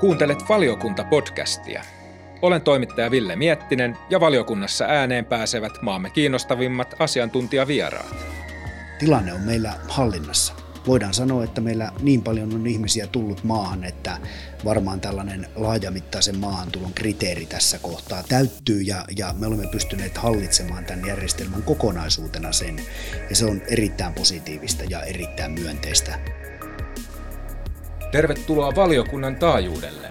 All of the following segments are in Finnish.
Kuuntelet valiokunta-podcastia. Olen toimittaja Ville Miettinen ja valiokunnassa ääneen pääsevät maamme kiinnostavimmat asiantuntijavieraat. Tilanne on meillä hallinnassa. Voidaan sanoa, että meillä niin paljon on ihmisiä tullut maahan, että varmaan tällainen laajamittaisen maahantulon kriteeri tässä kohtaa täyttyy ja, ja me olemme pystyneet hallitsemaan tämän järjestelmän kokonaisuutena sen. Ja se on erittäin positiivista ja erittäin myönteistä. Tervetuloa valiokunnan taajuudelle.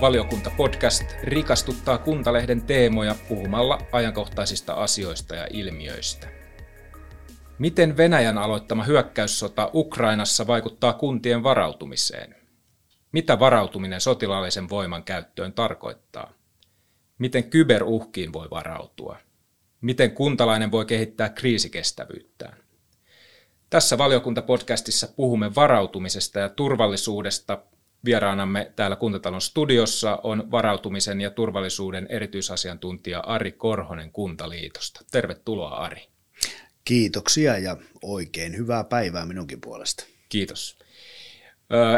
Valiokunta-podcast rikastuttaa Kuntalehden teemoja puhumalla ajankohtaisista asioista ja ilmiöistä. Miten Venäjän aloittama hyökkäyssota Ukrainassa vaikuttaa kuntien varautumiseen? Mitä varautuminen sotilaallisen voiman käyttöön tarkoittaa? Miten kyberuhkiin voi varautua? Miten kuntalainen voi kehittää kriisikestävyyttään? Tässä valiokuntapodcastissa puhumme varautumisesta ja turvallisuudesta. Vieraanamme täällä Kuntatalon studiossa on varautumisen ja turvallisuuden erityisasiantuntija Ari Korhonen Kuntaliitosta. Tervetuloa Ari. Kiitoksia ja oikein hyvää päivää minunkin puolesta. Kiitos.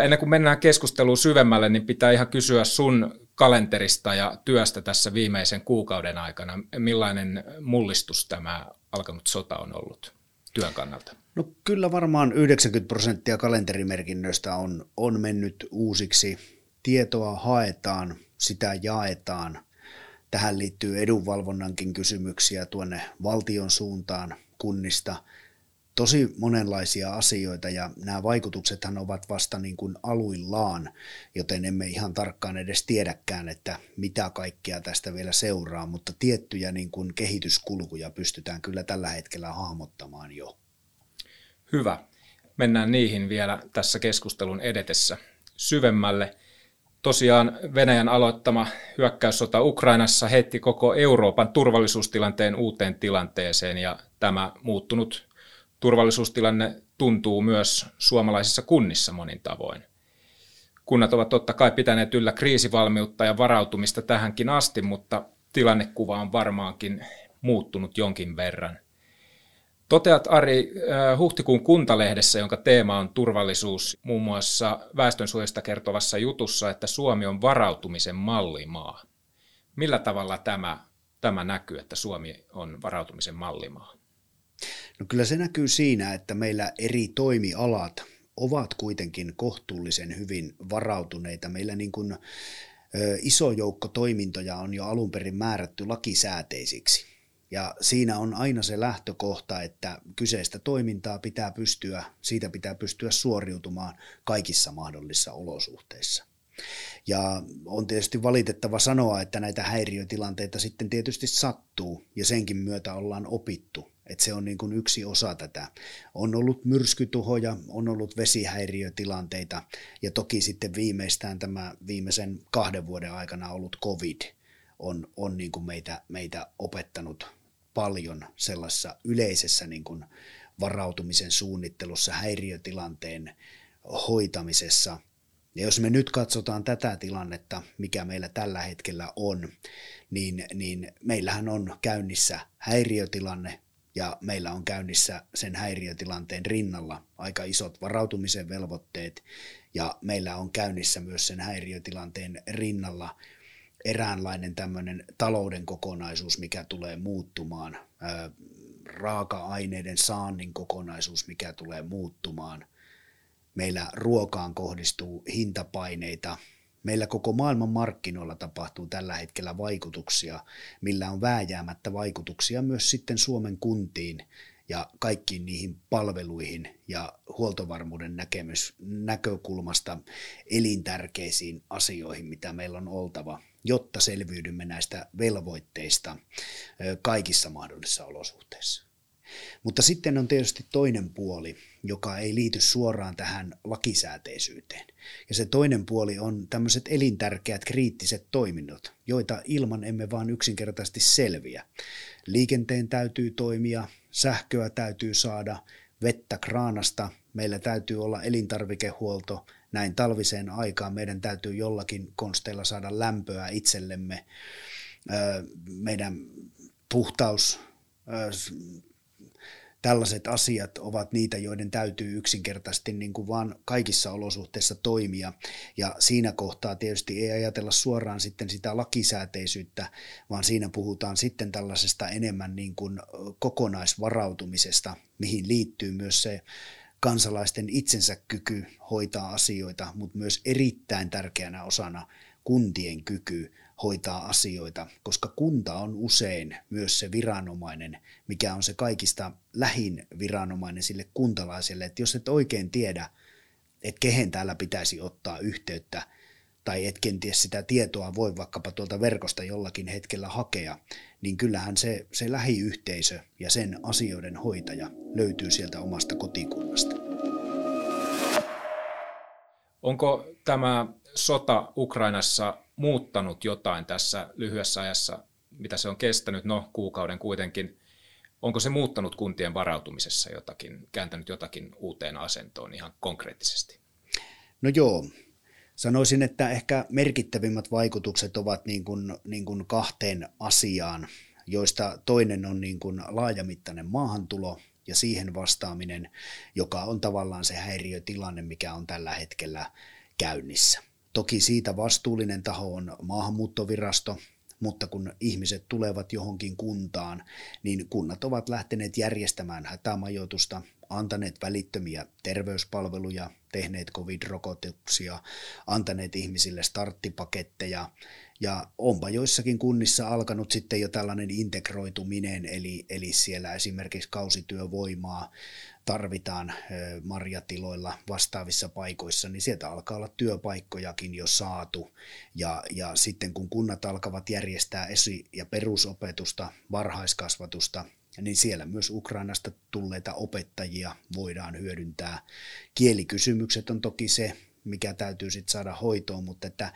Ennen kuin mennään keskusteluun syvemmälle, niin pitää ihan kysyä sun kalenterista ja työstä tässä viimeisen kuukauden aikana. Millainen mullistus tämä alkanut sota on ollut työn kannalta? No kyllä varmaan 90 prosenttia kalenterimerkinnöistä on, on mennyt uusiksi. Tietoa haetaan, sitä jaetaan. Tähän liittyy edunvalvonnankin kysymyksiä tuonne valtion suuntaan kunnista. Tosi monenlaisia asioita ja nämä vaikutuksethan ovat vasta niin kuin aluillaan, joten emme ihan tarkkaan edes tiedäkään, että mitä kaikkea tästä vielä seuraa, mutta tiettyjä niin kuin kehityskulkuja pystytään kyllä tällä hetkellä hahmottamaan jo. Hyvä. Mennään niihin vielä tässä keskustelun edetessä syvemmälle. Tosiaan Venäjän aloittama hyökkäyssota Ukrainassa heitti koko Euroopan turvallisuustilanteen uuteen tilanteeseen ja tämä muuttunut turvallisuustilanne tuntuu myös suomalaisissa kunnissa monin tavoin. Kunnat ovat totta kai pitäneet yllä kriisivalmiutta ja varautumista tähänkin asti, mutta tilannekuva on varmaankin muuttunut jonkin verran. Toteat Ari äh, huhtikuun kuntalehdessä, jonka teema on turvallisuus, muun muassa väestönsuojasta kertovassa jutussa, että Suomi on varautumisen mallimaa. Millä tavalla tämä, tämä näkyy, että Suomi on varautumisen mallimaa? No kyllä se näkyy siinä, että meillä eri toimialat ovat kuitenkin kohtuullisen hyvin varautuneita. Meillä niin kuin, iso joukko toimintoja on jo alun perin määrätty lakisääteisiksi ja siinä on aina se lähtökohta, että kyseistä toimintaa pitää pystyä, siitä pitää pystyä suoriutumaan kaikissa mahdollisissa olosuhteissa. Ja on tietysti valitettava sanoa, että näitä häiriötilanteita sitten tietysti sattuu ja senkin myötä ollaan opittu. Että se on niin kuin yksi osa tätä. On ollut myrskytuhoja, on ollut vesihäiriötilanteita ja toki sitten viimeistään tämä viimeisen kahden vuoden aikana ollut covid on, on niin kuin meitä, meitä opettanut paljon sellaisessa yleisessä niin kuin varautumisen suunnittelussa, häiriötilanteen hoitamisessa. Ja jos me nyt katsotaan tätä tilannetta, mikä meillä tällä hetkellä on, niin, niin meillähän on käynnissä häiriötilanne ja meillä on käynnissä sen häiriötilanteen rinnalla aika isot varautumisen velvoitteet ja meillä on käynnissä myös sen häiriötilanteen rinnalla eräänlainen tämmöinen talouden kokonaisuus, mikä tulee muuttumaan, raaka-aineiden saannin kokonaisuus, mikä tulee muuttumaan. Meillä ruokaan kohdistuu hintapaineita. Meillä koko maailman markkinoilla tapahtuu tällä hetkellä vaikutuksia, millä on vääjäämättä vaikutuksia myös sitten Suomen kuntiin ja kaikkiin niihin palveluihin ja huoltovarmuuden näkemys, näkökulmasta elintärkeisiin asioihin, mitä meillä on oltava jotta selviydymme näistä velvoitteista kaikissa mahdollisissa olosuhteissa. Mutta sitten on tietysti toinen puoli, joka ei liity suoraan tähän lakisääteisyyteen. Ja se toinen puoli on tämmöiset elintärkeät kriittiset toiminnot, joita ilman emme vaan yksinkertaisesti selviä. Liikenteen täytyy toimia, sähköä täytyy saada, vettä kraanasta, meillä täytyy olla elintarvikehuolto, näin talviseen aikaan meidän täytyy jollakin konsteilla saada lämpöä itsellemme. Meidän puhtaus tällaiset asiat ovat niitä, joiden täytyy yksinkertaisesti niin kuin vaan kaikissa olosuhteissa toimia. Ja siinä kohtaa tietysti ei ajatella suoraan sitten sitä lakisääteisyyttä, vaan siinä puhutaan sitten tällaisesta enemmän niin kuin kokonaisvarautumisesta, mihin liittyy myös se kansalaisten itsensä kyky hoitaa asioita, mutta myös erittäin tärkeänä osana kuntien kyky hoitaa asioita, koska kunta on usein myös se viranomainen, mikä on se kaikista lähin viranomainen sille kuntalaiselle. Että jos et oikein tiedä, että kehen täällä pitäisi ottaa yhteyttä, tai et kenties sitä tietoa voi vaikkapa tuolta verkosta jollakin hetkellä hakea, niin kyllähän se, se lähiyhteisö ja sen asioiden hoitaja löytyy sieltä omasta kotikunnasta. Onko tämä sota Ukrainassa muuttanut jotain tässä lyhyessä ajassa, mitä se on kestänyt, no kuukauden kuitenkin, onko se muuttanut kuntien varautumisessa jotakin, kääntänyt jotakin uuteen asentoon ihan konkreettisesti? No joo, sanoisin, että ehkä merkittävimmät vaikutukset ovat niin kuin, niin kuin kahteen asiaan, joista toinen on niin kuin laajamittainen maahantulo ja siihen vastaaminen, joka on tavallaan se häiriötilanne, mikä on tällä hetkellä käynnissä. Toki siitä vastuullinen taho on maahanmuuttovirasto, mutta kun ihmiset tulevat johonkin kuntaan, niin kunnat ovat lähteneet järjestämään hätämajoitusta, antaneet välittömiä terveyspalveluja, tehneet covid-rokotuksia, antaneet ihmisille starttipaketteja ja onpa joissakin kunnissa alkanut sitten jo tällainen integroituminen, eli, eli siellä esimerkiksi kausityövoimaa tarvitaan marjatiloilla vastaavissa paikoissa, niin sieltä alkaa olla työpaikkojakin jo saatu. Ja, ja sitten kun kunnat alkavat järjestää esi- ja perusopetusta, varhaiskasvatusta, niin siellä myös Ukrainasta tulleita opettajia voidaan hyödyntää. Kielikysymykset on toki se, mikä täytyy sitten saada hoitoon, mutta että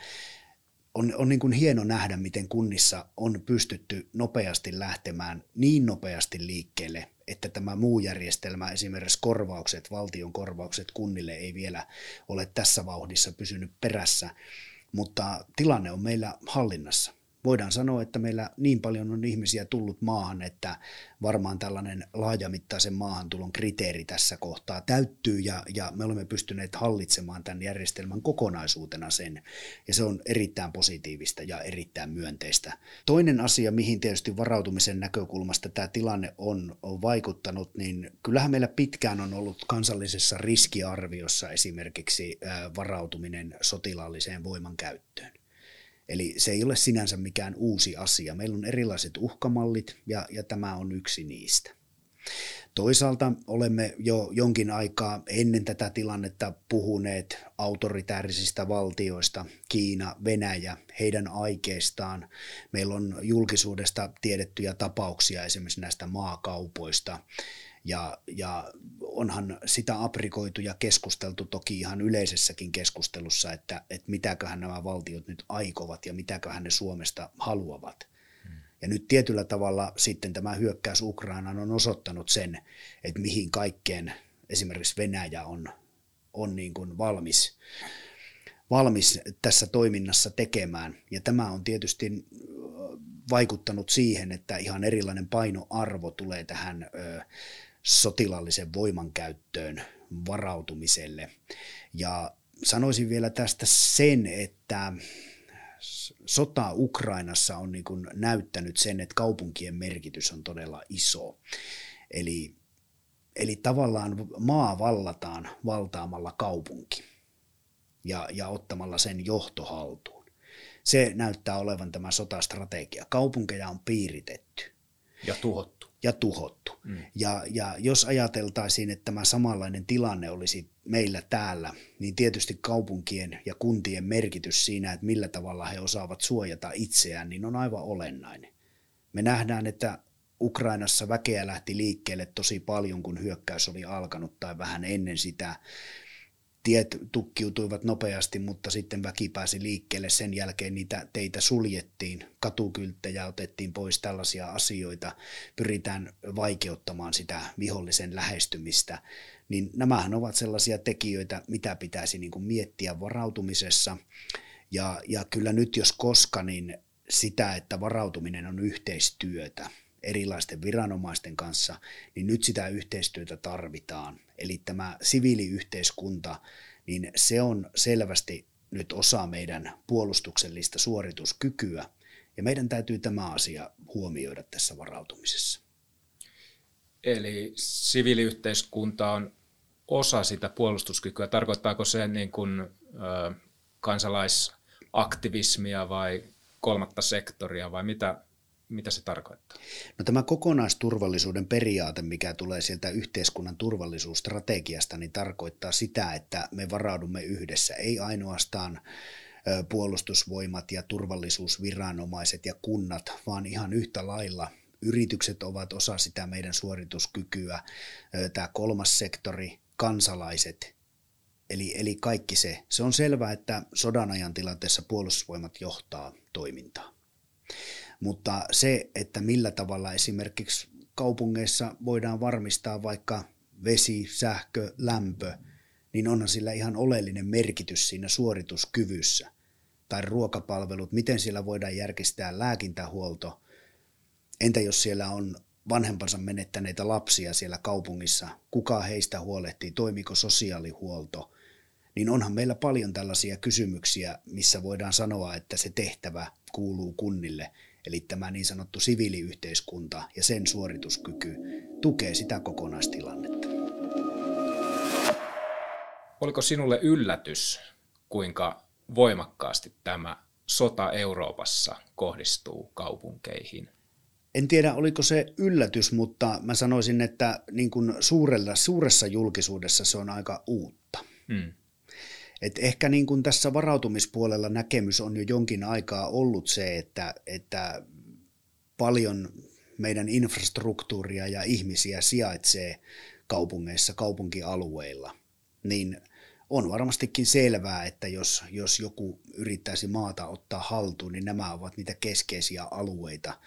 on, on niin kuin hieno nähdä, miten kunnissa on pystytty nopeasti lähtemään niin nopeasti liikkeelle, että tämä muu järjestelmä, esimerkiksi korvaukset, valtion korvaukset kunnille ei vielä ole tässä vauhdissa pysynyt perässä, mutta tilanne on meillä hallinnassa voidaan sanoa, että meillä niin paljon on ihmisiä tullut maahan, että varmaan tällainen laajamittaisen maahantulon kriteeri tässä kohtaa täyttyy ja, ja me olemme pystyneet hallitsemaan tämän järjestelmän kokonaisuutena sen ja se on erittäin positiivista ja erittäin myönteistä. Toinen asia, mihin tietysti varautumisen näkökulmasta tämä tilanne on, on vaikuttanut, niin kyllähän meillä pitkään on ollut kansallisessa riskiarviossa esimerkiksi varautuminen sotilaalliseen voimankäyttöön. Eli se ei ole sinänsä mikään uusi asia. Meillä on erilaiset uhkamallit ja, ja tämä on yksi niistä. Toisaalta olemme jo jonkin aikaa ennen tätä tilannetta puhuneet autoritäärisistä valtioista, Kiina, Venäjä, heidän aikeistaan. Meillä on julkisuudesta tiedettyjä tapauksia esimerkiksi näistä maakaupoista, ja, ja onhan sitä aprikoitu ja keskusteltu toki ihan yleisessäkin keskustelussa, että, että mitäköhän nämä valtiot nyt aikovat ja mitäköhän ne Suomesta haluavat. Ja nyt tietyllä tavalla sitten tämä hyökkäys Ukrainaan on osoittanut sen, että mihin kaikkeen esimerkiksi Venäjä on, on niin kuin valmis, valmis tässä toiminnassa tekemään. Ja tämä on tietysti vaikuttanut siihen, että ihan erilainen painoarvo tulee tähän sotilaallisen voimankäyttöön varautumiselle. Ja sanoisin vielä tästä sen, että sota Ukrainassa on niin kuin näyttänyt sen, että kaupunkien merkitys on todella iso. Eli, eli tavallaan maa vallataan valtaamalla kaupunki ja, ja ottamalla sen johtohaltuun. Se näyttää olevan tämä sotastrategia. Kaupunkeja on piiritetty. Ja tuhottu ja tuhottu. Mm. Ja, ja jos ajateltaisiin, että tämä samanlainen tilanne olisi meillä täällä, niin tietysti kaupunkien ja kuntien merkitys siinä, että millä tavalla he osaavat suojata itseään, niin on aivan olennainen. Me nähdään, että Ukrainassa väkeä lähti liikkeelle tosi paljon, kun hyökkäys oli alkanut tai vähän ennen sitä tiet tukkiutuivat nopeasti, mutta sitten väki pääsi liikkeelle. Sen jälkeen niitä teitä suljettiin, katukylttejä otettiin pois, tällaisia asioita. Pyritään vaikeuttamaan sitä vihollisen lähestymistä. Niin nämähän ovat sellaisia tekijöitä, mitä pitäisi niin kuin miettiä varautumisessa. Ja, ja kyllä nyt jos koska, niin sitä, että varautuminen on yhteistyötä. Erilaisten viranomaisten kanssa, niin nyt sitä yhteistyötä tarvitaan. Eli tämä siviiliyhteiskunta, niin se on selvästi nyt osa meidän puolustuksellista suorituskykyä, ja meidän täytyy tämä asia huomioida tässä varautumisessa. Eli siviiliyhteiskunta on osa sitä puolustuskykyä. Tarkoittaako se niin kuin, ö, kansalaisaktivismia vai kolmatta sektoria vai mitä, mitä se tarkoittaa? No tämä kokonaisturvallisuuden periaate, mikä tulee sieltä yhteiskunnan turvallisuusstrategiasta, niin tarkoittaa sitä, että me varaudumme yhdessä, ei ainoastaan puolustusvoimat ja turvallisuusviranomaiset ja kunnat, vaan ihan yhtä lailla yritykset ovat osa sitä meidän suorituskykyä, tämä kolmas sektori, kansalaiset, eli, eli kaikki se. Se on selvää, että sodan ajan tilanteessa puolustusvoimat johtaa toimintaa. Mutta se, että millä tavalla esimerkiksi kaupungeissa voidaan varmistaa vaikka vesi, sähkö, lämpö, niin onhan sillä ihan oleellinen merkitys siinä suorituskyvyssä. Tai ruokapalvelut, miten siellä voidaan järkistää lääkintähuolto. Entä jos siellä on vanhempansa menettäneitä lapsia siellä kaupungissa, kuka heistä huolehtii, toimiko sosiaalihuolto, niin onhan meillä paljon tällaisia kysymyksiä, missä voidaan sanoa, että se tehtävä kuuluu kunnille. Eli tämä niin sanottu siviiliyhteiskunta ja sen suorituskyky tukee sitä kokonaistilannetta. Oliko sinulle yllätys, kuinka voimakkaasti tämä sota Euroopassa kohdistuu kaupunkeihin? En tiedä, oliko se yllätys, mutta mä sanoisin, että niin kuin suurella, suuressa julkisuudessa se on aika uutta. Hmm. Et ehkä niin kuin tässä varautumispuolella näkemys on jo jonkin aikaa ollut se, että, että paljon meidän infrastruktuuria ja ihmisiä sijaitsee kaupungeissa, kaupunkialueilla, niin on varmastikin selvää, että jos, jos joku yrittäisi maata ottaa haltuun, niin nämä ovat niitä keskeisiä alueita,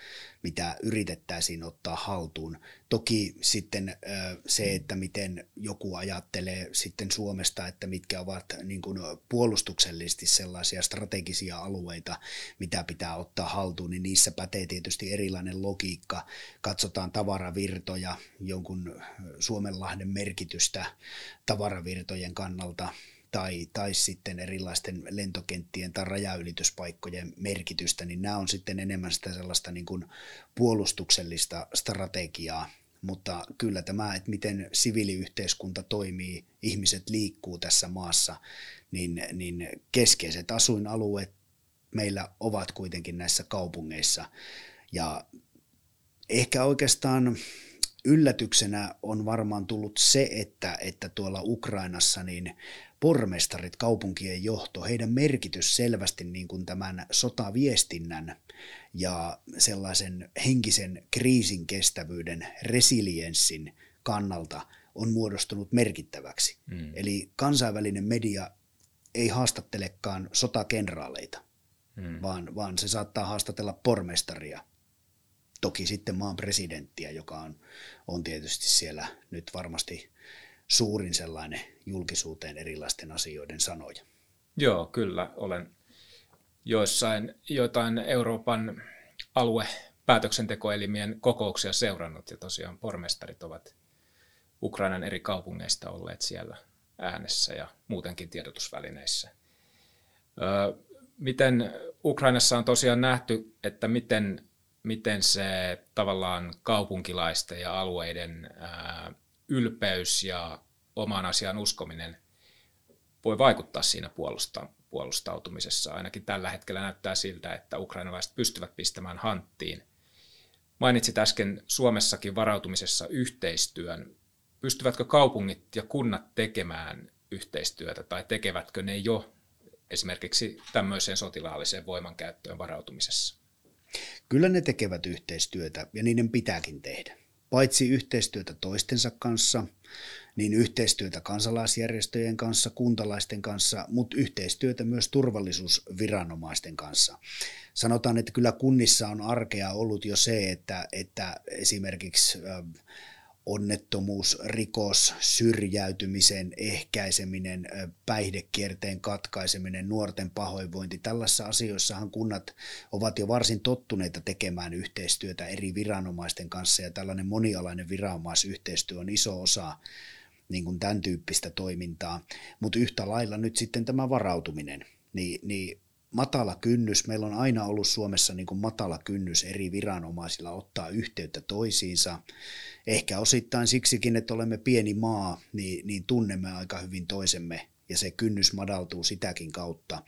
mitä yritettäisiin ottaa haltuun. Toki sitten se, että miten joku ajattelee sitten Suomesta, että mitkä ovat niin kuin puolustuksellisesti sellaisia strategisia alueita, mitä pitää ottaa haltuun, niin niissä pätee tietysti erilainen logiikka. Katsotaan tavaravirtoja, jonkun Suomenlahden merkitystä tavaravirtojen kannalta, tai, tai sitten erilaisten lentokenttien tai rajaylityspaikkojen merkitystä, niin nämä on sitten enemmän sitä sellaista niin kuin puolustuksellista strategiaa, mutta kyllä tämä, että miten siviiliyhteiskunta toimii, ihmiset liikkuu tässä maassa, niin, niin keskeiset asuinalueet meillä ovat kuitenkin näissä kaupungeissa. Ja ehkä oikeastaan yllätyksenä on varmaan tullut se, että, että tuolla Ukrainassa niin pormestarit, kaupunkien johto, heidän merkitys selvästi niin kuin tämän sotaviestinnän ja sellaisen henkisen kriisin kestävyyden, resilienssin kannalta on muodostunut merkittäväksi. Mm. Eli kansainvälinen media ei haastattelekaan sotakenraaleita, mm. vaan, vaan se saattaa haastatella pormestaria. Toki sitten maan presidenttiä, joka on, on tietysti siellä nyt varmasti suurin sellainen julkisuuteen erilaisten asioiden sanoja. Joo, kyllä. Olen joissain joitain Euroopan alue päätöksentekoelimien kokouksia seurannut ja tosiaan pormestarit ovat Ukrainan eri kaupungeista olleet siellä äänessä ja muutenkin tiedotusvälineissä. miten Ukrainassa on tosiaan nähty, että miten, miten se tavallaan kaupunkilaisten ja alueiden ylpeys ja omaan asiaan uskominen voi vaikuttaa siinä puolusta, puolustautumisessa. Ainakin tällä hetkellä näyttää siltä, että ukrainalaiset pystyvät pistämään hanttiin. Mainitsit äsken Suomessakin varautumisessa yhteistyön. Pystyvätkö kaupungit ja kunnat tekemään yhteistyötä tai tekevätkö ne jo esimerkiksi tämmöiseen sotilaalliseen voimankäyttöön varautumisessa? Kyllä ne tekevät yhteistyötä ja niiden pitääkin tehdä paitsi yhteistyötä toistensa kanssa, niin yhteistyötä kansalaisjärjestöjen kanssa, kuntalaisten kanssa, mutta yhteistyötä myös turvallisuusviranomaisten kanssa. Sanotaan, että kyllä kunnissa on arkea ollut jo se, että, että esimerkiksi onnettomuus, rikos, syrjäytymisen ehkäiseminen, päihdekierteen katkaiseminen, nuorten pahoinvointi. Tällaisissa asioissahan kunnat ovat jo varsin tottuneita tekemään yhteistyötä eri viranomaisten kanssa ja tällainen monialainen viranomaisyhteistyö on iso osa niin kuin tämän tyyppistä toimintaa. Mutta yhtä lailla nyt sitten tämä varautuminen, niin, niin matala kynnys. Meillä on aina ollut Suomessa niin kuin matala kynnys eri viranomaisilla ottaa yhteyttä toisiinsa. Ehkä osittain siksikin, että olemme pieni maa, niin, niin tunnemme aika hyvin toisemme ja se kynnys madaltuu sitäkin kautta.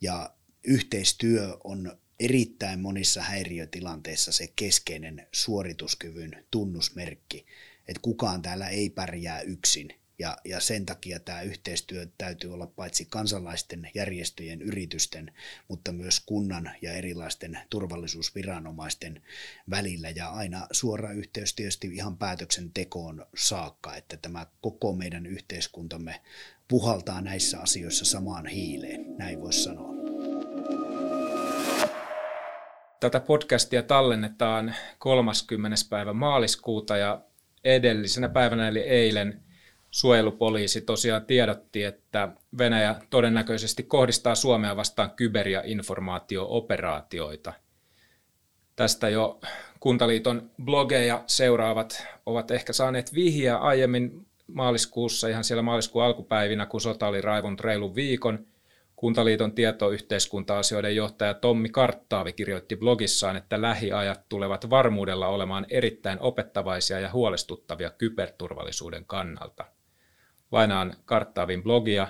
Ja yhteistyö on erittäin monissa häiriötilanteissa se keskeinen suorituskyvyn tunnusmerkki, että kukaan täällä ei pärjää yksin ja, ja sen takia tämä yhteistyö täytyy olla paitsi kansalaisten, järjestöjen, yritysten, mutta myös kunnan ja erilaisten turvallisuusviranomaisten välillä. Ja aina suora yhteys tietysti ihan päätöksentekoon saakka, että tämä koko meidän yhteiskuntamme puhaltaa näissä asioissa samaan hiileen, näin voisi sanoa. Tätä podcastia tallennetaan 30. päivä maaliskuuta ja edellisenä päivänä eli eilen – suojelupoliisi tosiaan tiedotti, että Venäjä todennäköisesti kohdistaa Suomea vastaan kyber- ja informaatio-operaatioita. Tästä jo Kuntaliiton blogeja seuraavat ovat ehkä saaneet vihjeä aiemmin maaliskuussa, ihan siellä maaliskuun alkupäivinä, kun sota oli raivon reilun viikon. Kuntaliiton tietoyhteiskunta-asioiden johtaja Tommi Karttaavi kirjoitti blogissaan, että lähiajat tulevat varmuudella olemaan erittäin opettavaisia ja huolestuttavia kyberturvallisuuden kannalta lainaan karttaavin blogia.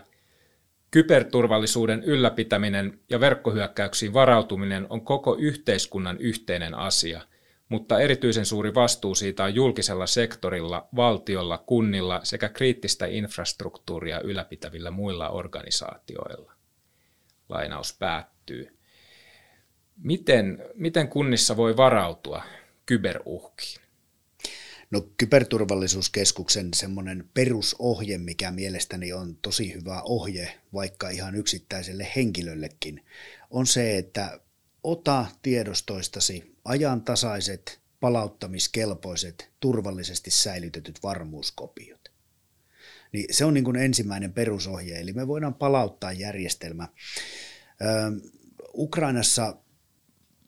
Kyberturvallisuuden ylläpitäminen ja verkkohyökkäyksiin varautuminen on koko yhteiskunnan yhteinen asia, mutta erityisen suuri vastuu siitä on julkisella sektorilla, valtiolla, kunnilla sekä kriittistä infrastruktuuria ylläpitävillä muilla organisaatioilla. Lainaus päättyy. Miten, miten kunnissa voi varautua kyberuhkiin? No kyberturvallisuuskeskuksen semmoinen perusohje, mikä mielestäni on tosi hyvä ohje vaikka ihan yksittäiselle henkilöllekin, on se, että ota tiedostoistasi ajantasaiset, palauttamiskelpoiset, turvallisesti säilytetyt varmuuskopiot. Niin se on niin kuin ensimmäinen perusohje, eli me voidaan palauttaa järjestelmä. Ö, Ukrainassa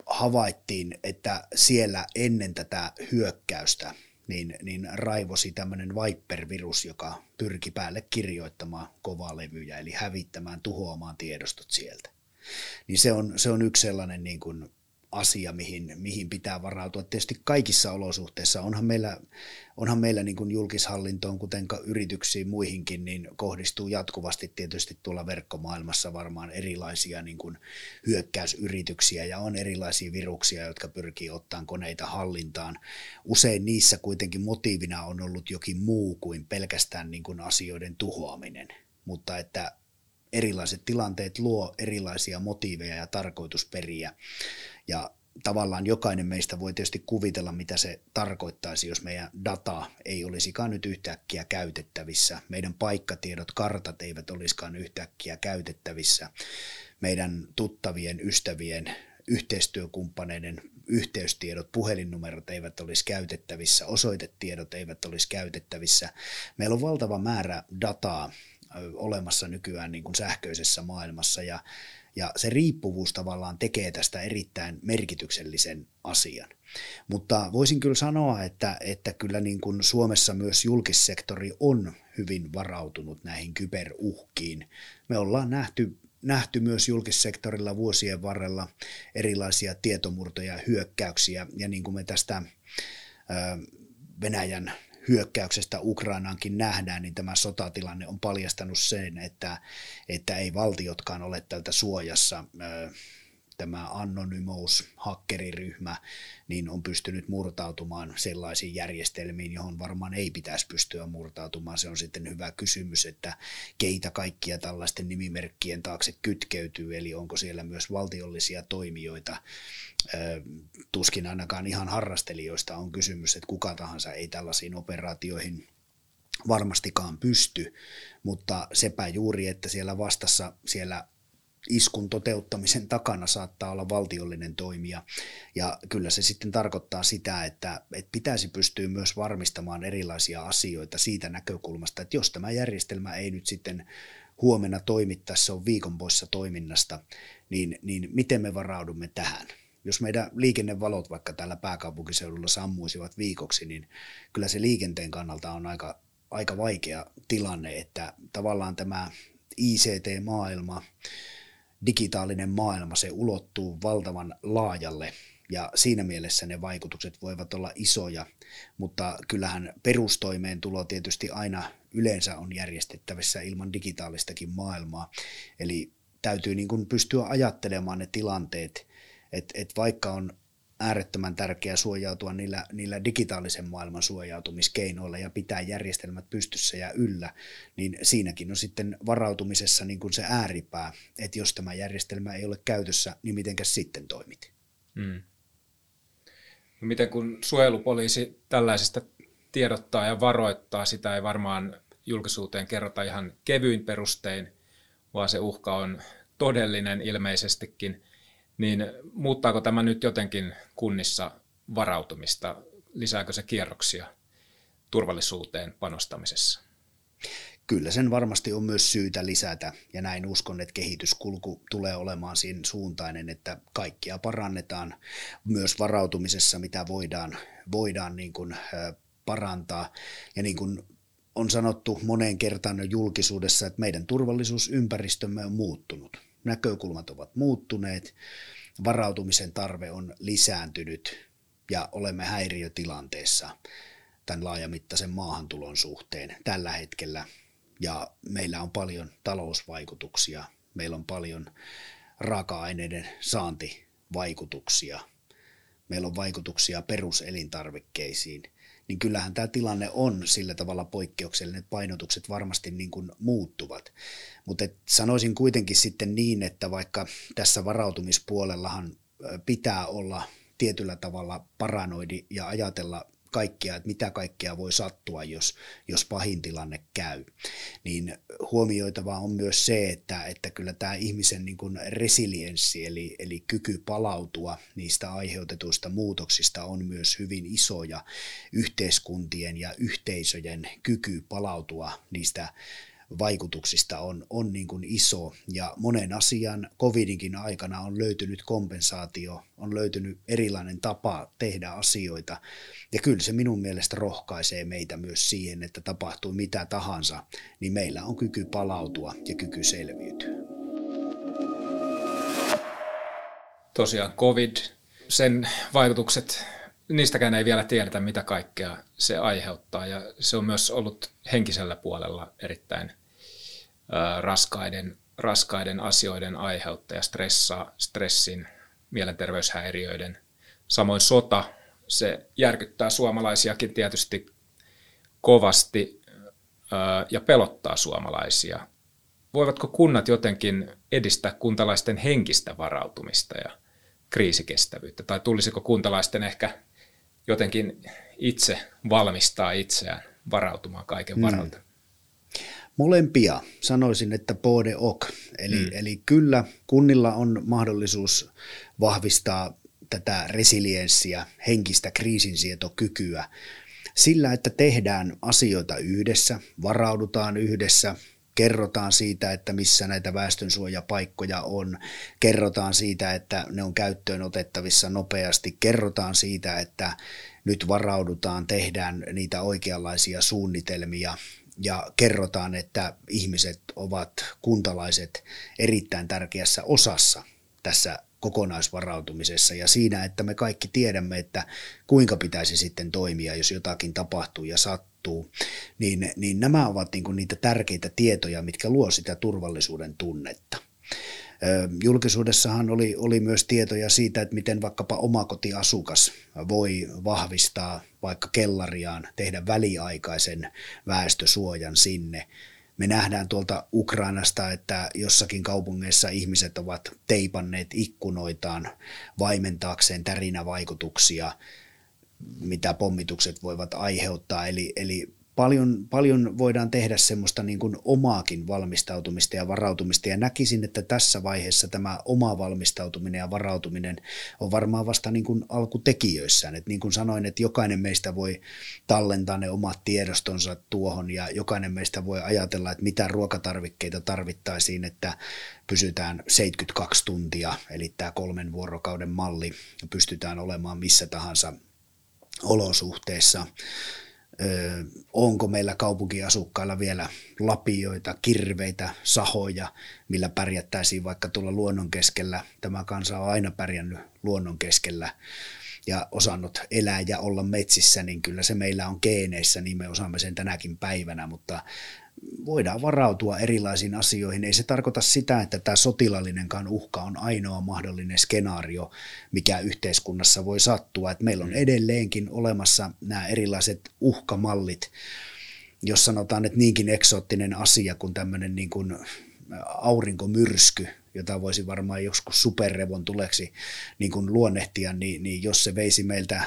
havaittiin, että siellä ennen tätä hyökkäystä – niin, niin raivosi tämmöinen Viper-virus, joka pyrki päälle kirjoittamaan kovalevyjä, eli hävittämään, tuhoamaan tiedostot sieltä. Niin se on, se on yksi sellainen niin kuin asia, mihin, mihin pitää varautua. Tietysti kaikissa olosuhteissa onhan meillä, onhan meillä niin kuin julkishallintoon, kuten yrityksiin muihinkin, niin kohdistuu jatkuvasti tietysti tuolla verkkomaailmassa varmaan erilaisia niin kuin hyökkäysyrityksiä ja on erilaisia viruksia, jotka pyrkii ottamaan koneita hallintaan. Usein niissä kuitenkin motiivina on ollut jokin muu kuin pelkästään niin kuin asioiden tuhoaminen, mutta että erilaiset tilanteet luo erilaisia motiiveja ja tarkoitusperiä. Ja tavallaan jokainen meistä voi tietysti kuvitella, mitä se tarkoittaisi, jos meidän data ei olisikaan nyt yhtäkkiä käytettävissä. Meidän paikkatiedot, kartat eivät olisikaan yhtäkkiä käytettävissä. Meidän tuttavien, ystävien, yhteistyökumppaneiden yhteystiedot, puhelinnumerot eivät olisi käytettävissä, osoitetiedot eivät olisi käytettävissä. Meillä on valtava määrä dataa olemassa nykyään niin kuin sähköisessä maailmassa ja, ja se riippuvuus tavallaan tekee tästä erittäin merkityksellisen asian. Mutta voisin kyllä sanoa, että, että kyllä niin kuin Suomessa myös julkissektori on hyvin varautunut näihin kyberuhkiin. Me ollaan nähty nähty myös julkissektorilla vuosien varrella erilaisia tietomurtoja ja hyökkäyksiä, ja niin kuin me tästä Venäjän hyökkäyksestä Ukrainaankin nähdään, niin tämä sotatilanne on paljastanut sen, että, että ei valtiotkaan ole tältä suojassa. Tämä Anonymous hakkeriryhmä niin on pystynyt murtautumaan sellaisiin järjestelmiin, johon varmaan ei pitäisi pystyä murtautumaan. Se on sitten hyvä kysymys, että keitä kaikkia tällaisten nimimerkkien taakse kytkeytyy, eli onko siellä myös valtiollisia toimijoita, tuskin ainakaan ihan harrastelijoista on kysymys, että kuka tahansa ei tällaisiin operaatioihin varmastikaan pysty, mutta sepä juuri, että siellä vastassa siellä iskun toteuttamisen takana saattaa olla valtiollinen toimija. Ja kyllä se sitten tarkoittaa sitä, että, että pitäisi pystyä myös varmistamaan erilaisia asioita siitä näkökulmasta, että jos tämä järjestelmä ei nyt sitten huomenna tässä on viikon poissa toiminnasta, niin, niin miten me varaudumme tähän? Jos meidän liikennevalot vaikka täällä pääkaupunkiseudulla sammuisivat viikoksi, niin kyllä se liikenteen kannalta on aika, aika vaikea tilanne, että tavallaan tämä ICT-maailma, digitaalinen maailma, se ulottuu valtavan laajalle ja siinä mielessä ne vaikutukset voivat olla isoja, mutta kyllähän perustoimeentulo tietysti aina yleensä on järjestettävissä ilman digitaalistakin maailmaa. Eli täytyy niin kuin pystyä ajattelemaan ne tilanteet, että, että vaikka on äärettömän tärkeää suojautua niillä, niillä digitaalisen maailman suojautumiskeinoilla ja pitää järjestelmät pystyssä ja yllä, niin siinäkin on sitten varautumisessa niin kuin se ääripää, että jos tämä järjestelmä ei ole käytössä, niin mitenkä sitten toimit. Hmm. No miten kun suojelupoliisi tällaisesta tiedottaa ja varoittaa, sitä ei varmaan julkisuuteen kerrota ihan kevyin perustein, vaan se uhka on todellinen ilmeisestikin, niin muuttaako tämä nyt jotenkin kunnissa varautumista? Lisääkö se kierroksia turvallisuuteen panostamisessa? Kyllä sen varmasti on myös syytä lisätä ja näin uskon, että kehityskulku tulee olemaan siinä suuntainen, että kaikkia parannetaan myös varautumisessa, mitä voidaan, voidaan niin kuin parantaa. Ja niin kuin on sanottu moneen kertaan julkisuudessa, että meidän turvallisuusympäristömme on muuttunut. Näkökulmat ovat muuttuneet, varautumisen tarve on lisääntynyt ja olemme häiriötilanteessa tämän laajamittaisen maahantulon suhteen tällä hetkellä. Ja meillä on paljon talousvaikutuksia, meillä on paljon raaka-aineiden saantivaikutuksia, meillä on vaikutuksia peruselintarvikkeisiin – niin kyllähän tämä tilanne on sillä tavalla poikkeuksellinen, että painotukset varmasti niin kuin muuttuvat. Mutta sanoisin kuitenkin sitten niin, että vaikka tässä varautumispuolellahan pitää olla tietyllä tavalla paranoidi ja ajatella kaikkea, että mitä kaikkea voi sattua, jos, jos pahin tilanne käy. Niin huomioitavaa on myös se, että, että kyllä tämä ihmisen niin kuin resilienssi, eli, eli kyky palautua niistä aiheutetuista muutoksista on myös hyvin iso, ja yhteiskuntien ja yhteisöjen kyky palautua niistä vaikutuksista on, on niin kuin iso ja monen asian covidinkin aikana on löytynyt kompensaatio, on löytynyt erilainen tapa tehdä asioita ja kyllä se minun mielestä rohkaisee meitä myös siihen, että tapahtuu mitä tahansa, niin meillä on kyky palautua ja kyky selviytyä. Tosiaan covid, sen vaikutukset, niistäkään ei vielä tiedetä mitä kaikkea se aiheuttaa ja se on myös ollut henkisellä puolella erittäin raskaiden, raskaiden asioiden aiheuttaja, stressa, stressin, mielenterveyshäiriöiden. Samoin sota, se järkyttää suomalaisiakin tietysti kovasti ja pelottaa suomalaisia. Voivatko kunnat jotenkin edistää kuntalaisten henkistä varautumista ja kriisikestävyyttä? Tai tulisiko kuntalaisten ehkä jotenkin itse valmistaa itseään varautumaan kaiken varalta? Mm. Molempia sanoisin, että pode ok. Eli, mm. eli kyllä kunnilla on mahdollisuus vahvistaa tätä resilienssiä, henkistä kriisinsietokykyä sillä, että tehdään asioita yhdessä, varaudutaan yhdessä, kerrotaan siitä, että missä näitä väestönsuojapaikkoja on, kerrotaan siitä, että ne on käyttöön otettavissa nopeasti, kerrotaan siitä, että nyt varaudutaan, tehdään niitä oikeanlaisia suunnitelmia. Ja kerrotaan, että ihmiset ovat kuntalaiset erittäin tärkeässä osassa tässä kokonaisvarautumisessa ja siinä, että me kaikki tiedämme, että kuinka pitäisi sitten toimia, jos jotakin tapahtuu ja sattuu, niin, niin nämä ovat niin kuin niitä tärkeitä tietoja, mitkä luo sitä turvallisuuden tunnetta. Julkisuudessahan oli, oli myös tietoja siitä, että miten vaikkapa omakotiasukas voi vahvistaa vaikka kellariaan, tehdä väliaikaisen väestösuojan sinne. Me nähdään tuolta Ukrainasta, että jossakin kaupungeissa ihmiset ovat teipanneet ikkunoitaan vaimentaakseen tärinävaikutuksia, mitä pommitukset voivat aiheuttaa. Eli, eli paljon, paljon voidaan tehdä semmoista niin kuin omaakin valmistautumista ja varautumista ja näkisin, että tässä vaiheessa tämä oma valmistautuminen ja varautuminen on varmaan vasta niin kuin alkutekijöissään. Et niin kuin sanoin, että jokainen meistä voi tallentaa ne omat tiedostonsa tuohon ja jokainen meistä voi ajatella, että mitä ruokatarvikkeita tarvittaisiin, että pysytään 72 tuntia, eli tämä kolmen vuorokauden malli, pystytään olemaan missä tahansa olosuhteissa onko meillä kaupunkiasukkailla vielä lapioita, kirveitä, sahoja, millä pärjättäisiin vaikka tuolla luonnon keskellä. Tämä kansa on aina pärjännyt luonnon keskellä ja osannut elää ja olla metsissä, niin kyllä se meillä on geeneissä, niin me osaamme sen tänäkin päivänä, mutta voidaan varautua erilaisiin asioihin. Ei se tarkoita sitä, että tämä sotilallinenkaan uhka on ainoa mahdollinen skenaario, mikä yhteiskunnassa voi sattua. Että meillä on mm. edelleenkin olemassa nämä erilaiset uhkamallit, jos sanotaan, että niinkin eksoottinen asia kuin tämmöinen niin kuin aurinkomyrsky, jota voisi varmaan joskus superrevon tuleksi niin kuin luonnehtia, niin, niin jos se veisi meiltä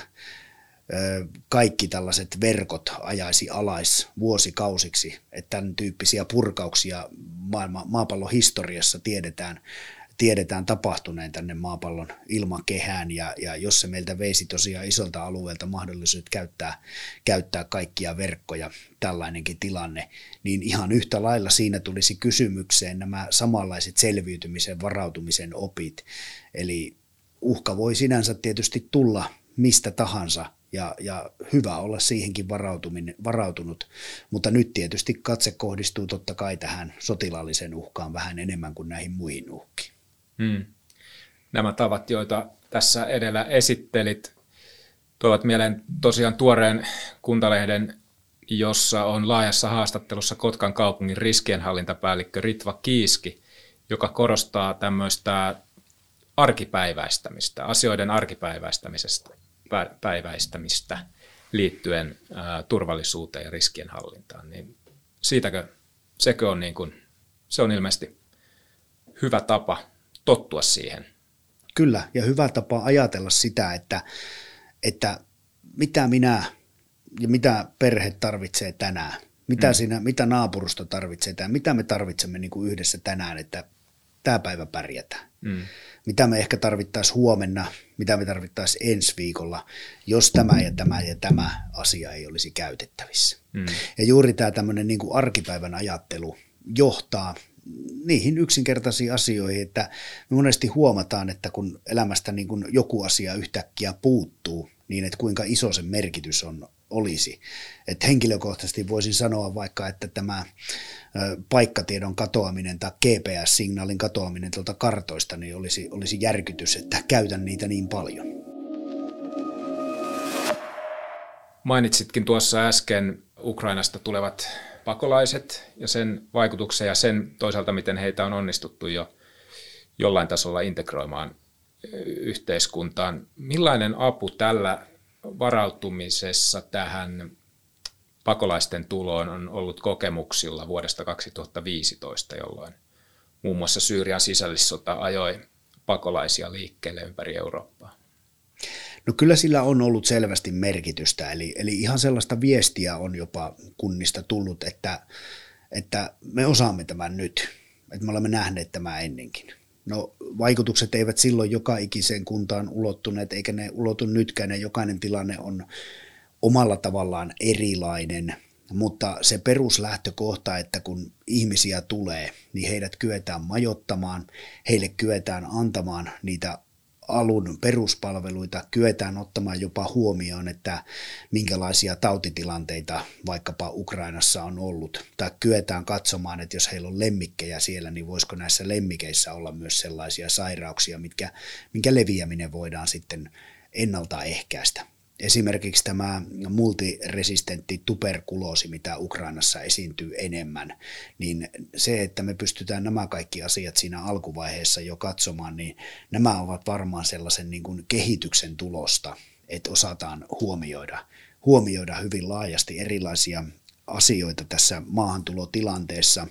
kaikki tällaiset verkot ajaisi alais vuosikausiksi, että tämän tyyppisiä purkauksia maailma, maapallon historiassa tiedetään, tiedetään tapahtuneen tänne maapallon ilmakehään ja, ja jos se meiltä veisi tosiaan isolta alueelta mahdollisuudet käyttää, käyttää kaikkia verkkoja, tällainenkin tilanne, niin ihan yhtä lailla siinä tulisi kysymykseen nämä samanlaiset selviytymisen, varautumisen opit. Eli uhka voi sinänsä tietysti tulla mistä tahansa ja, ja hyvä olla siihenkin varautuminen, varautunut, mutta nyt tietysti katse kohdistuu totta kai tähän sotilaalliseen uhkaan vähän enemmän kuin näihin muihin uhkiin. Hmm. Nämä tavat, joita tässä edellä esittelit, tuovat mieleen tosiaan tuoreen kuntalehden, jossa on laajassa haastattelussa Kotkan kaupungin riskienhallintapäällikkö Ritva Kiiski, joka korostaa tämmöistä arkipäiväistämistä, asioiden arkipäiväistämisestä päiväistämistä liittyen ää, turvallisuuteen ja riskienhallintaan, niin siitäkö, sekö on niin kuin, se on ilmeisesti hyvä tapa tottua siihen. Kyllä, ja hyvä tapa ajatella sitä, että, että mitä minä ja mitä perhe tarvitsee tänään, mitä, mm. siinä, mitä naapurusta tarvitsee tänään, mitä me tarvitsemme niin kuin yhdessä tänään, että tämä päivä pärjätään. Mm mitä me ehkä tarvittaisiin huomenna, mitä me tarvittaisiin ensi viikolla, jos tämä ja tämä ja tämä asia ei olisi käytettävissä. Mm. Ja juuri tämä tämmöinen niin kuin arkipäivän ajattelu johtaa niihin yksinkertaisiin asioihin, että me monesti huomataan, että kun elämästä niin kuin joku asia yhtäkkiä puuttuu, niin että kuinka iso sen merkitys on olisi. Et henkilökohtaisesti voisin sanoa vaikka, että tämä paikkatiedon katoaminen tai GPS-signaalin katoaminen tuolta kartoista niin olisi, olisi järkytys, että käytän niitä niin paljon. Mainitsitkin tuossa äsken Ukrainasta tulevat pakolaiset ja sen vaikutuksen ja sen toisaalta, miten heitä on onnistuttu jo jollain tasolla integroimaan yhteiskuntaan. Millainen apu tällä varautumisessa tähän pakolaisten tuloon on ollut kokemuksilla vuodesta 2015, jolloin muun muassa Syyrian sisällissota ajoi pakolaisia liikkeelle ympäri Eurooppaa? No kyllä sillä on ollut selvästi merkitystä, eli, eli ihan sellaista viestiä on jopa kunnista tullut, että, että me osaamme tämän nyt, että me olemme nähneet tämä ennenkin. No vaikutukset eivät silloin joka ikiseen kuntaan ulottuneet, eikä ne ulotu nytkään, ja jokainen tilanne on omalla tavallaan erilainen, mutta se peruslähtökohta, että kun ihmisiä tulee, niin heidät kyetään majottamaan, heille kyetään antamaan niitä alun peruspalveluita kyetään ottamaan jopa huomioon, että minkälaisia tautitilanteita vaikkapa Ukrainassa on ollut. Tai kyetään katsomaan, että jos heillä on lemmikkejä siellä, niin voisiko näissä lemmikeissä olla myös sellaisia sairauksia, mitkä, minkä leviäminen voidaan sitten ennaltaehkäistä. Esimerkiksi tämä multiresistentti tuberkuloosi, mitä Ukrainassa esiintyy enemmän, niin se, että me pystytään nämä kaikki asiat siinä alkuvaiheessa jo katsomaan, niin nämä ovat varmaan sellaisen niin kuin kehityksen tulosta, että osataan huomioida, huomioida hyvin laajasti erilaisia asioita tässä maahantulotilanteessa.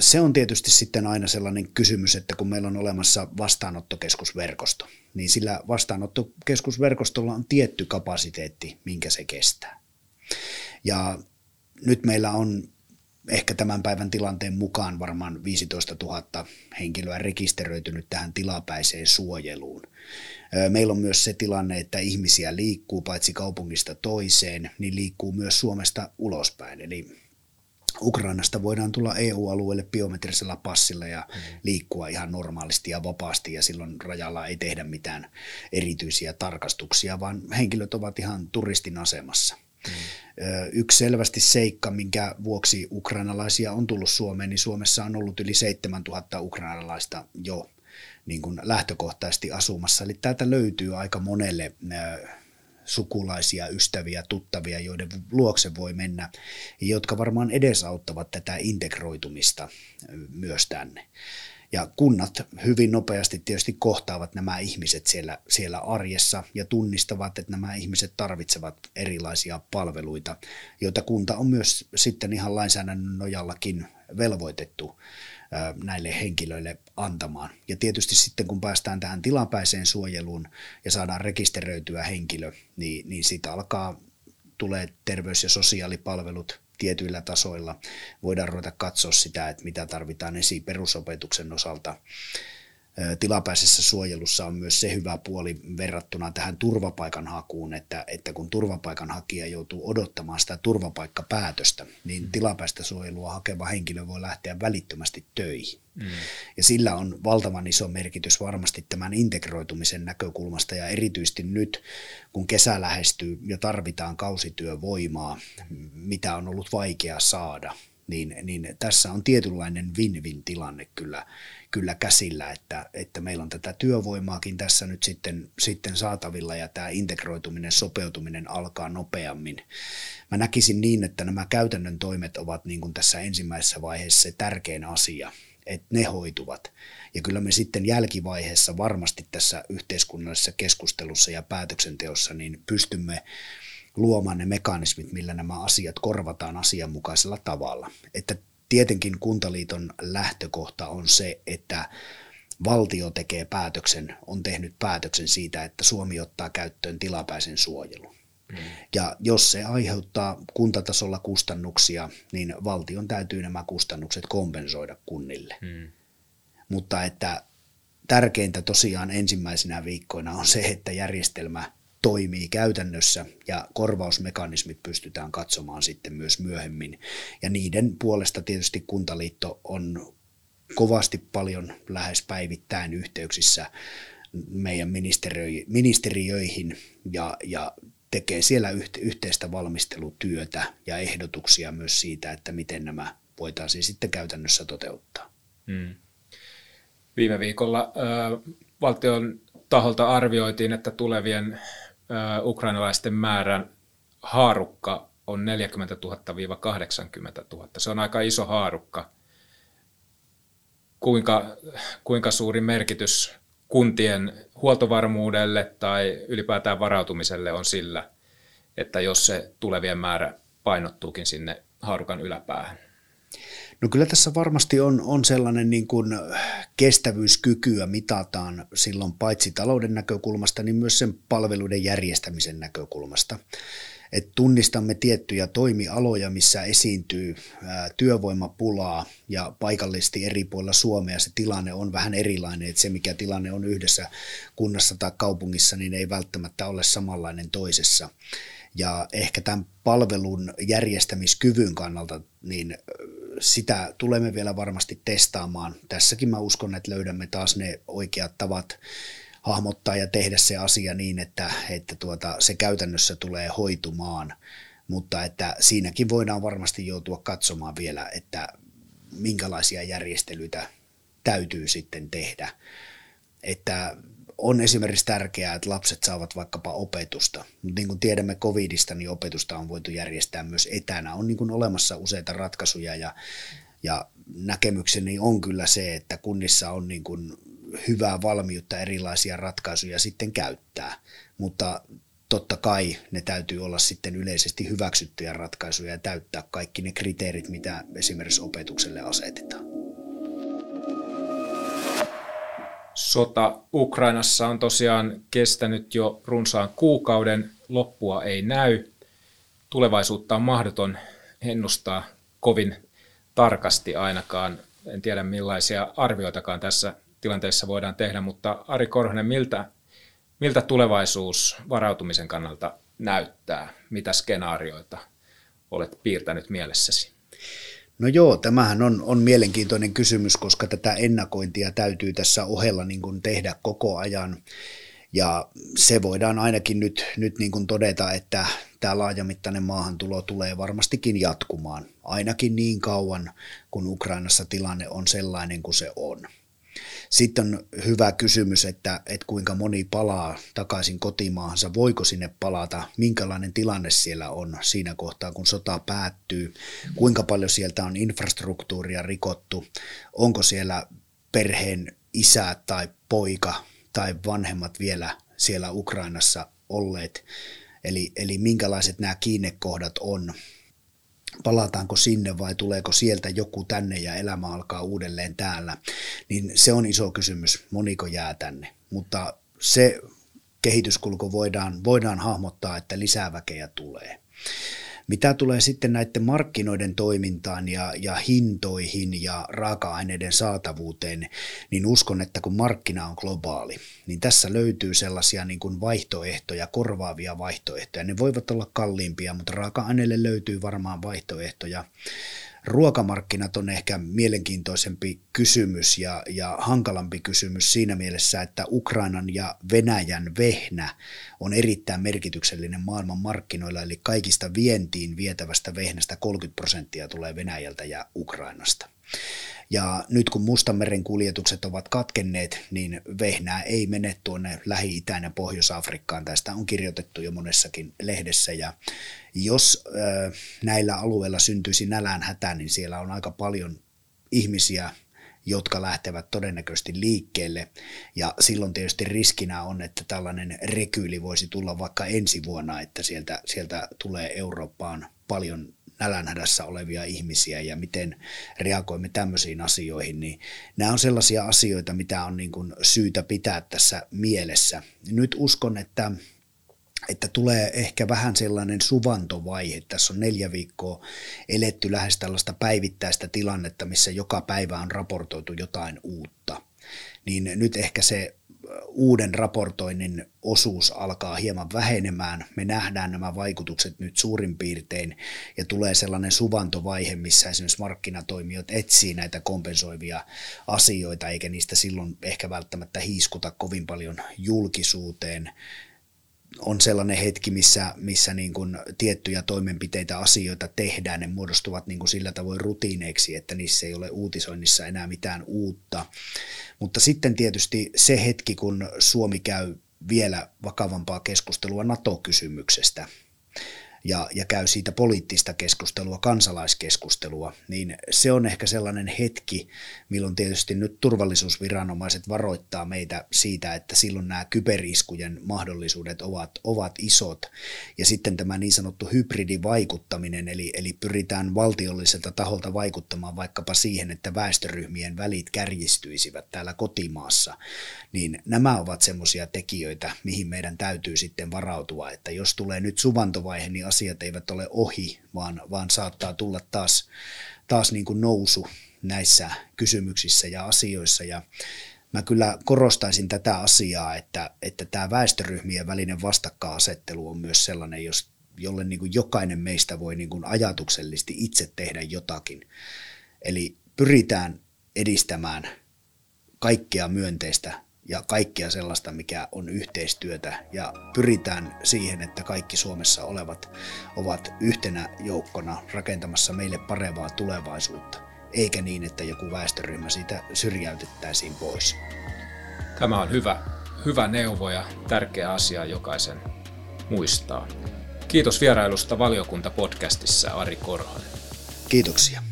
Se on tietysti sitten aina sellainen kysymys, että kun meillä on olemassa vastaanottokeskusverkosto, niin sillä vastaanottokeskusverkostolla on tietty kapasiteetti, minkä se kestää. Ja nyt meillä on ehkä tämän päivän tilanteen mukaan varmaan 15 000 henkilöä rekisteröitynyt tähän tilapäiseen suojeluun. Meillä on myös se tilanne, että ihmisiä liikkuu paitsi kaupungista toiseen, niin liikkuu myös Suomesta ulospäin. Eli Ukrainasta voidaan tulla EU-alueelle biometrisellä passilla ja mm. liikkua ihan normaalisti ja vapaasti ja silloin rajalla ei tehdä mitään erityisiä tarkastuksia, vaan henkilöt ovat ihan turistin asemassa. Mm. Yksi selvästi seikka, minkä vuoksi ukrainalaisia on tullut Suomeen, niin Suomessa on ollut yli 7000 ukrainalaista jo niin kuin lähtökohtaisesti asumassa. Eli täältä löytyy aika monelle sukulaisia, ystäviä, tuttavia, joiden luokse voi mennä, jotka varmaan edesauttavat tätä integroitumista myös tänne. Ja kunnat hyvin nopeasti tietysti kohtaavat nämä ihmiset siellä, siellä arjessa ja tunnistavat, että nämä ihmiset tarvitsevat erilaisia palveluita, joita kunta on myös sitten ihan lainsäädännön nojallakin velvoitettu näille henkilöille antamaan. Ja tietysti sitten kun päästään tähän tilapäiseen suojeluun ja saadaan rekisteröityä henkilö, niin, niin siitä alkaa tulee terveys- ja sosiaalipalvelut tietyillä tasoilla. Voidaan ruveta katsoa sitä, että mitä tarvitaan esi- perusopetuksen osalta tilapäisessä suojelussa on myös se hyvä puoli verrattuna tähän turvapaikanhakuun, että, että kun turvapaikanhakija joutuu odottamaan sitä turvapaikkapäätöstä, niin mm. tilapäistä suojelua hakeva henkilö voi lähteä välittömästi töihin. Mm. Ja sillä on valtavan iso merkitys varmasti tämän integroitumisen näkökulmasta ja erityisesti nyt, kun kesä lähestyy ja tarvitaan kausityövoimaa, mitä on ollut vaikea saada, niin, niin tässä on tietynlainen win-win tilanne kyllä kyllä käsillä, että, että meillä on tätä työvoimaakin tässä nyt sitten, sitten saatavilla ja tämä integroituminen, sopeutuminen alkaa nopeammin. Mä näkisin niin, että nämä käytännön toimet ovat niin kuin tässä ensimmäisessä vaiheessa se tärkein asia, että ne hoituvat. Ja kyllä me sitten jälkivaiheessa varmasti tässä yhteiskunnallisessa keskustelussa ja päätöksenteossa niin pystymme luomaan ne mekanismit, millä nämä asiat korvataan asianmukaisella tavalla. Että tietenkin kuntaliiton lähtökohta on se, että valtio tekee päätöksen, on tehnyt päätöksen siitä, että Suomi ottaa käyttöön tilapäisen suojelun. Mm. Ja jos se aiheuttaa kuntatasolla kustannuksia, niin valtion täytyy nämä kustannukset kompensoida kunnille. Mm. Mutta että tärkeintä tosiaan ensimmäisenä viikkoina on se, että järjestelmä toimii käytännössä ja korvausmekanismit pystytään katsomaan sitten myös myöhemmin. Ja niiden puolesta tietysti Kuntaliitto on kovasti paljon lähes päivittäin yhteyksissä meidän ministeriöihin ja, ja tekee siellä yhteistä valmistelutyötä ja ehdotuksia myös siitä, että miten nämä voitaisiin sitten käytännössä toteuttaa. Hmm. Viime viikolla äh, valtion taholta arvioitiin, että tulevien ukrainalaisten määrän haarukka on 40 000-80 000. Se on aika iso haarukka. Kuinka, kuinka suuri merkitys kuntien huoltovarmuudelle tai ylipäätään varautumiselle on sillä, että jos se tulevien määrä painottuukin sinne haarukan yläpäähän? No kyllä tässä varmasti on, on sellainen niin kuin kestävyyskykyä mitataan silloin paitsi talouden näkökulmasta, niin myös sen palveluiden järjestämisen näkökulmasta. Et tunnistamme tiettyjä toimialoja, missä esiintyy ää, työvoimapulaa ja paikallisesti eri puolilla Suomea se tilanne on vähän erilainen. Et se, mikä tilanne on yhdessä kunnassa tai kaupungissa, niin ei välttämättä ole samanlainen toisessa. Ja ehkä tämän palvelun järjestämiskyvyn kannalta, niin sitä tulemme vielä varmasti testaamaan. Tässäkin mä uskon, että löydämme taas ne oikeat tavat hahmottaa ja tehdä se asia niin, että, että tuota, se käytännössä tulee hoitumaan. Mutta että siinäkin voidaan varmasti joutua katsomaan vielä, että minkälaisia järjestelyitä täytyy sitten tehdä. Että on esimerkiksi tärkeää, että lapset saavat vaikkapa opetusta. Niin kuin tiedämme covidista, niin opetusta on voitu järjestää myös etänä. On niin kuin olemassa useita ratkaisuja ja, ja näkemykseni on kyllä se, että kunnissa on niin kuin hyvää valmiutta erilaisia ratkaisuja sitten käyttää. Mutta totta kai ne täytyy olla sitten yleisesti hyväksyttyjä ratkaisuja ja täyttää kaikki ne kriteerit, mitä esimerkiksi opetukselle asetetaan. Sota Ukrainassa on tosiaan kestänyt jo runsaan kuukauden, loppua ei näy. tulevaisuutta on mahdoton ennustaa kovin tarkasti ainakaan. En tiedä millaisia arvioitakaan tässä tilanteessa voidaan tehdä, mutta Ari Korhonen, miltä, miltä tulevaisuus varautumisen kannalta näyttää? Mitä skenaarioita olet piirtänyt mielessäsi? No joo, tämähän on, on mielenkiintoinen kysymys, koska tätä ennakointia täytyy tässä ohella niin kuin tehdä koko ajan. Ja se voidaan ainakin nyt, nyt niin kuin todeta, että tämä laajamittainen maahantulo tulee varmastikin jatkumaan, ainakin niin kauan, kun Ukrainassa tilanne on sellainen kuin se on. Sitten on hyvä kysymys, että, että kuinka moni palaa takaisin kotimaahansa, voiko sinne palata, minkälainen tilanne siellä on siinä kohtaa, kun sota päättyy, kuinka paljon sieltä on infrastruktuuria rikottu, onko siellä perheen isä tai poika tai vanhemmat vielä siellä Ukrainassa olleet, eli, eli minkälaiset nämä kiinnekohdat on, palataanko sinne vai tuleeko sieltä joku tänne ja elämä alkaa uudelleen täällä, niin se on iso kysymys, moniko jää tänne. Mutta se kehityskulku voidaan, voidaan hahmottaa, että lisää väkeä tulee. Mitä tulee sitten näiden markkinoiden toimintaan ja, ja hintoihin ja raaka-aineiden saatavuuteen, niin uskon, että kun markkina on globaali, niin tässä löytyy sellaisia niin kuin vaihtoehtoja, korvaavia vaihtoehtoja. Ne voivat olla kalliimpia, mutta raaka-aineille löytyy varmaan vaihtoehtoja ruokamarkkinat on ehkä mielenkiintoisempi kysymys ja, ja hankalampi kysymys siinä mielessä, että Ukrainan ja Venäjän vehnä on erittäin merkityksellinen maailman markkinoilla, eli kaikista vientiin vietävästä vehnästä 30 prosenttia tulee Venäjältä ja Ukrainasta. Ja nyt kun Mustanmeren kuljetukset ovat katkenneet, niin vehnää ei mene tuonne Lähi-Itään ja Pohjois-Afrikkaan. Tästä on kirjoitettu jo monessakin lehdessä. Ja jos äh, näillä alueilla syntyisi nälänhätä, niin siellä on aika paljon ihmisiä, jotka lähtevät todennäköisesti liikkeelle. Ja silloin tietysti riskinä on, että tällainen rekyyli voisi tulla vaikka ensi vuonna, että sieltä, sieltä tulee Eurooppaan paljon nälänhädässä olevia ihmisiä ja miten reagoimme tämmöisiin asioihin, niin nämä on sellaisia asioita, mitä on niin kuin syytä pitää tässä mielessä. Nyt uskon, että että tulee ehkä vähän sellainen suvantovaihe. Tässä on neljä viikkoa eletty lähes tällaista päivittäistä tilannetta, missä joka päivä on raportoitu jotain uutta. Niin nyt ehkä se uuden raportoinnin osuus alkaa hieman vähenemään. Me nähdään nämä vaikutukset nyt suurin piirtein ja tulee sellainen suvantovaihe, missä esimerkiksi markkinatoimijat etsii näitä kompensoivia asioita, eikä niistä silloin ehkä välttämättä hiiskuta kovin paljon julkisuuteen on sellainen hetki, missä, missä niin kuin tiettyjä toimenpiteitä, asioita tehdään, ne muodostuvat niin kuin sillä tavoin rutiineiksi, että niissä ei ole uutisoinnissa enää mitään uutta. Mutta sitten tietysti se hetki, kun Suomi käy vielä vakavampaa keskustelua NATO-kysymyksestä, ja, ja käy siitä poliittista keskustelua, kansalaiskeskustelua, niin se on ehkä sellainen hetki, milloin tietysti nyt turvallisuusviranomaiset varoittaa meitä siitä, että silloin nämä kyberiskujen mahdollisuudet ovat, ovat isot. Ja sitten tämä niin sanottu hybridivaikuttaminen, eli, eli pyritään valtiolliselta taholta vaikuttamaan vaikkapa siihen, että väestöryhmien välit kärjistyisivät täällä kotimaassa, niin nämä ovat semmoisia tekijöitä, mihin meidän täytyy sitten varautua, että jos tulee nyt suvantovaihe, niin asiat eivät ole ohi, vaan, vaan saattaa tulla taas, taas niin kuin nousu näissä kysymyksissä ja asioissa. Ja mä kyllä korostaisin tätä asiaa, että, että tämä väestöryhmien välinen vastakkainasettelu on myös sellainen, jos, jolle niin kuin jokainen meistä voi niin kuin ajatuksellisesti itse tehdä jotakin. Eli pyritään edistämään kaikkea myönteistä ja kaikkia sellaista, mikä on yhteistyötä ja pyritään siihen, että kaikki Suomessa olevat ovat yhtenä joukkona rakentamassa meille parempaa tulevaisuutta, eikä niin, että joku väestöryhmä siitä syrjäytettäisiin pois. Tämä on hyvä, hyvä neuvo ja tärkeä asia jokaisen muistaa. Kiitos vierailusta valiokuntapodcastissa Ari Korhonen. Kiitoksia.